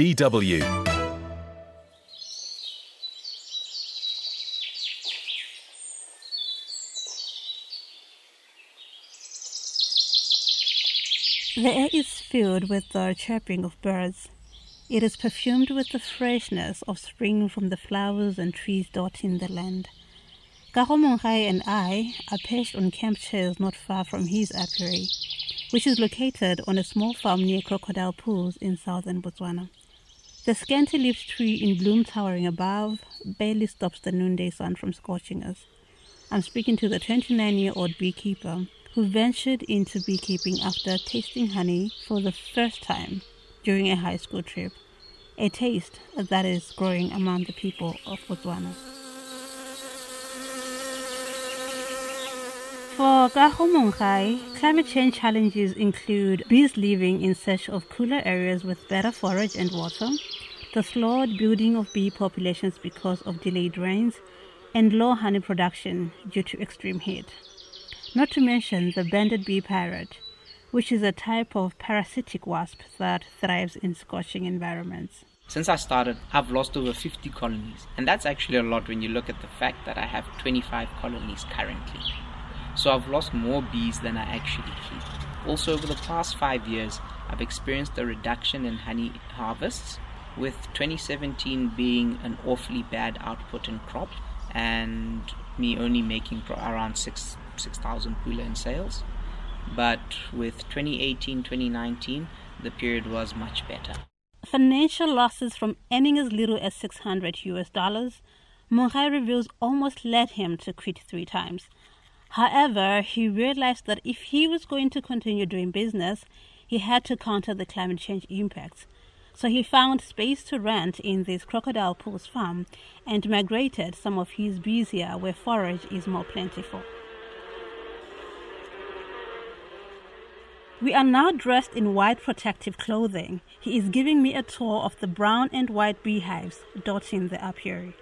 DW. The air is filled with the chirping of birds. It is perfumed with the freshness of spring from the flowers and trees dotting the land. Kaho Mongai and I are perched on camp chairs not far from his apiary, which is located on a small farm near Crocodile Pools in southern Botswana. The scanty leafed tree in bloom towering above barely stops the noonday sun from scorching us. I'm speaking to the 29 year old beekeeper who ventured into beekeeping after tasting honey for the first time during a high school trip, a taste that is growing among the people of Botswana. For Kaho Mongai, climate change challenges include bees living in search of cooler areas with better forage and water, the slowed building of bee populations because of delayed rains, and low honey production due to extreme heat. Not to mention the banded bee pirate, which is a type of parasitic wasp that thrives in scorching environments. Since I started, I've lost over 50 colonies, and that's actually a lot when you look at the fact that I have 25 colonies currently. So I've lost more bees than I actually keep. Also, over the past five years, I've experienced a reduction in honey harvests, with 2017 being an awfully bad output in crop, and me only making around 6 6,000 pula in sales. But with 2018 2019, the period was much better. Financial losses from earning as little as 600 US dollars, Mongai reveals almost led him to quit three times. However, he realized that if he was going to continue doing business, he had to counter the climate change impacts. So he found space to rent in this crocodile pools farm and migrated some of his bees here where forage is more plentiful. We are now dressed in white protective clothing. He is giving me a tour of the brown and white beehives dotting the apiary.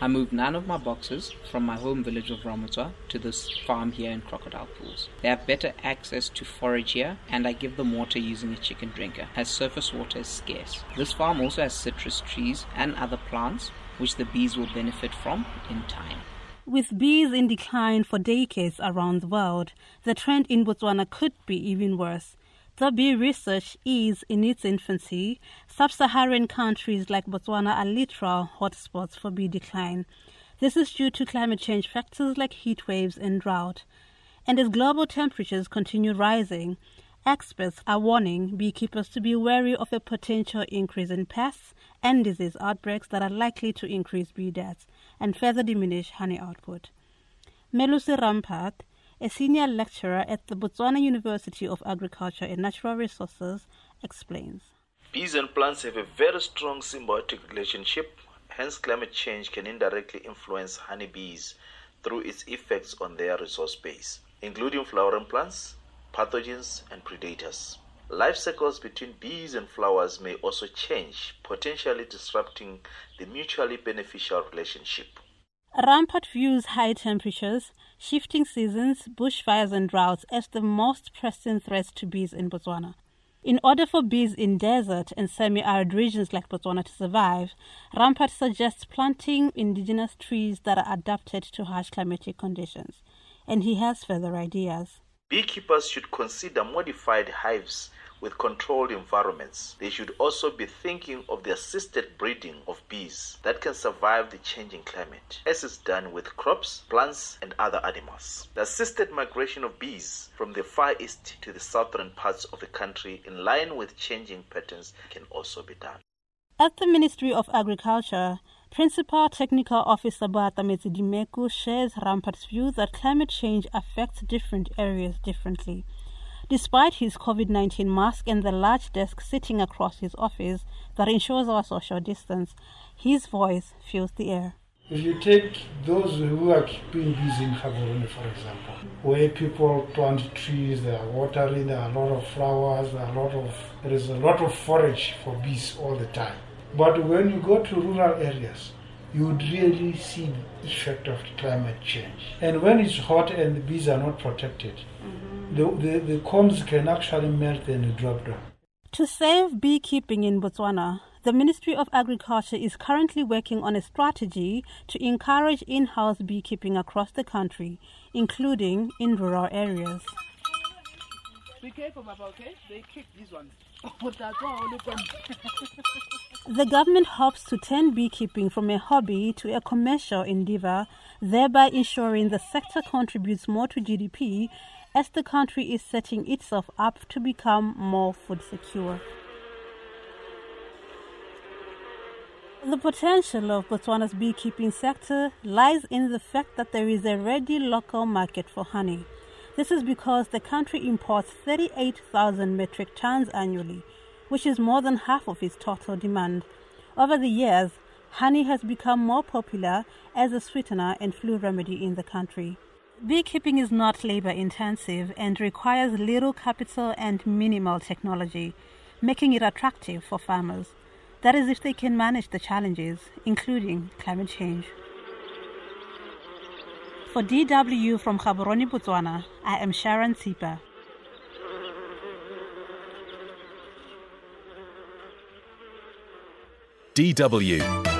I moved nine of my boxes from my home village of Ramotswa to this farm here in Crocodile Pools. They have better access to forage here, and I give them water using a chicken drinker, as surface water is scarce. This farm also has citrus trees and other plants, which the bees will benefit from in time. With bees in decline for decades around the world, the trend in Botswana could be even worse. Bee research is in its infancy, sub Saharan countries like Botswana are literal hotspots for bee decline. This is due to climate change factors like heat waves and drought. And as global temperatures continue rising, experts are warning beekeepers to be wary of a potential increase in pests and disease outbreaks that are likely to increase bee deaths and further diminish honey output. Melusi Rampart, a senior lecturer at the Botswana University of Agriculture and Natural Resources, explains. Bees and plants have a very strong symbiotic relationship, hence, climate change can indirectly influence honeybees through its effects on their resource base, including flowering plants, pathogens, and predators. Life cycles between bees and flowers may also change, potentially disrupting the mutually beneficial relationship. Rampart views high temperatures, shifting seasons, bushfires, and droughts as the most pressing threats to bees in Botswana. In order for bees in desert and semi arid regions like Botswana to survive, Rampart suggests planting indigenous trees that are adapted to harsh climatic conditions. And he has further ideas. Beekeepers should consider modified hives with controlled environments. They should also be thinking of the assisted breeding of bees that can survive the changing climate, as is done with crops, plants, and other animals. The assisted migration of bees from the far east to the southern parts of the country in line with changing patterns can also be done. At the Ministry of Agriculture, Principal Technical Officer Boatametsi Dimeku shares Rampart's view that climate change affects different areas differently. Despite his COVID 19 mask and the large desk sitting across his office that ensures our social distance, his voice fills the air. If you take those who are keeping bees in Gaborone, for example, where people plant trees, they are watering, there are a lot of flowers, there, are a lot of, there is a lot of forage for bees all the time. But when you go to rural areas, you would really see the effect of climate change. And when it's hot and the bees are not protected, mm-hmm. the, the, the combs can actually melt and drop down. To save beekeeping in Botswana, The Ministry of Agriculture is currently working on a strategy to encourage in house beekeeping across the country, including in rural areas. Be careful, Papa, okay? They kick these ones. The government hopes to turn beekeeping from a hobby to a commercial endeavor, thereby ensuring the sector contributes more to GDP as the country is setting itself up to become more food secure. The potential of Botswana's beekeeping sector lies in the fact that there is a ready local market for honey. This is because the country imports 38,000 metric tons annually, which is more than half of its total demand. Over the years, honey has become more popular as a sweetener and flu remedy in the country. Beekeeping is not labor intensive and requires little capital and minimal technology, making it attractive for farmers. That is if they can manage the challenges, including climate change. For DW from Gaborone, Botswana, I am Sharon Tsipa. DW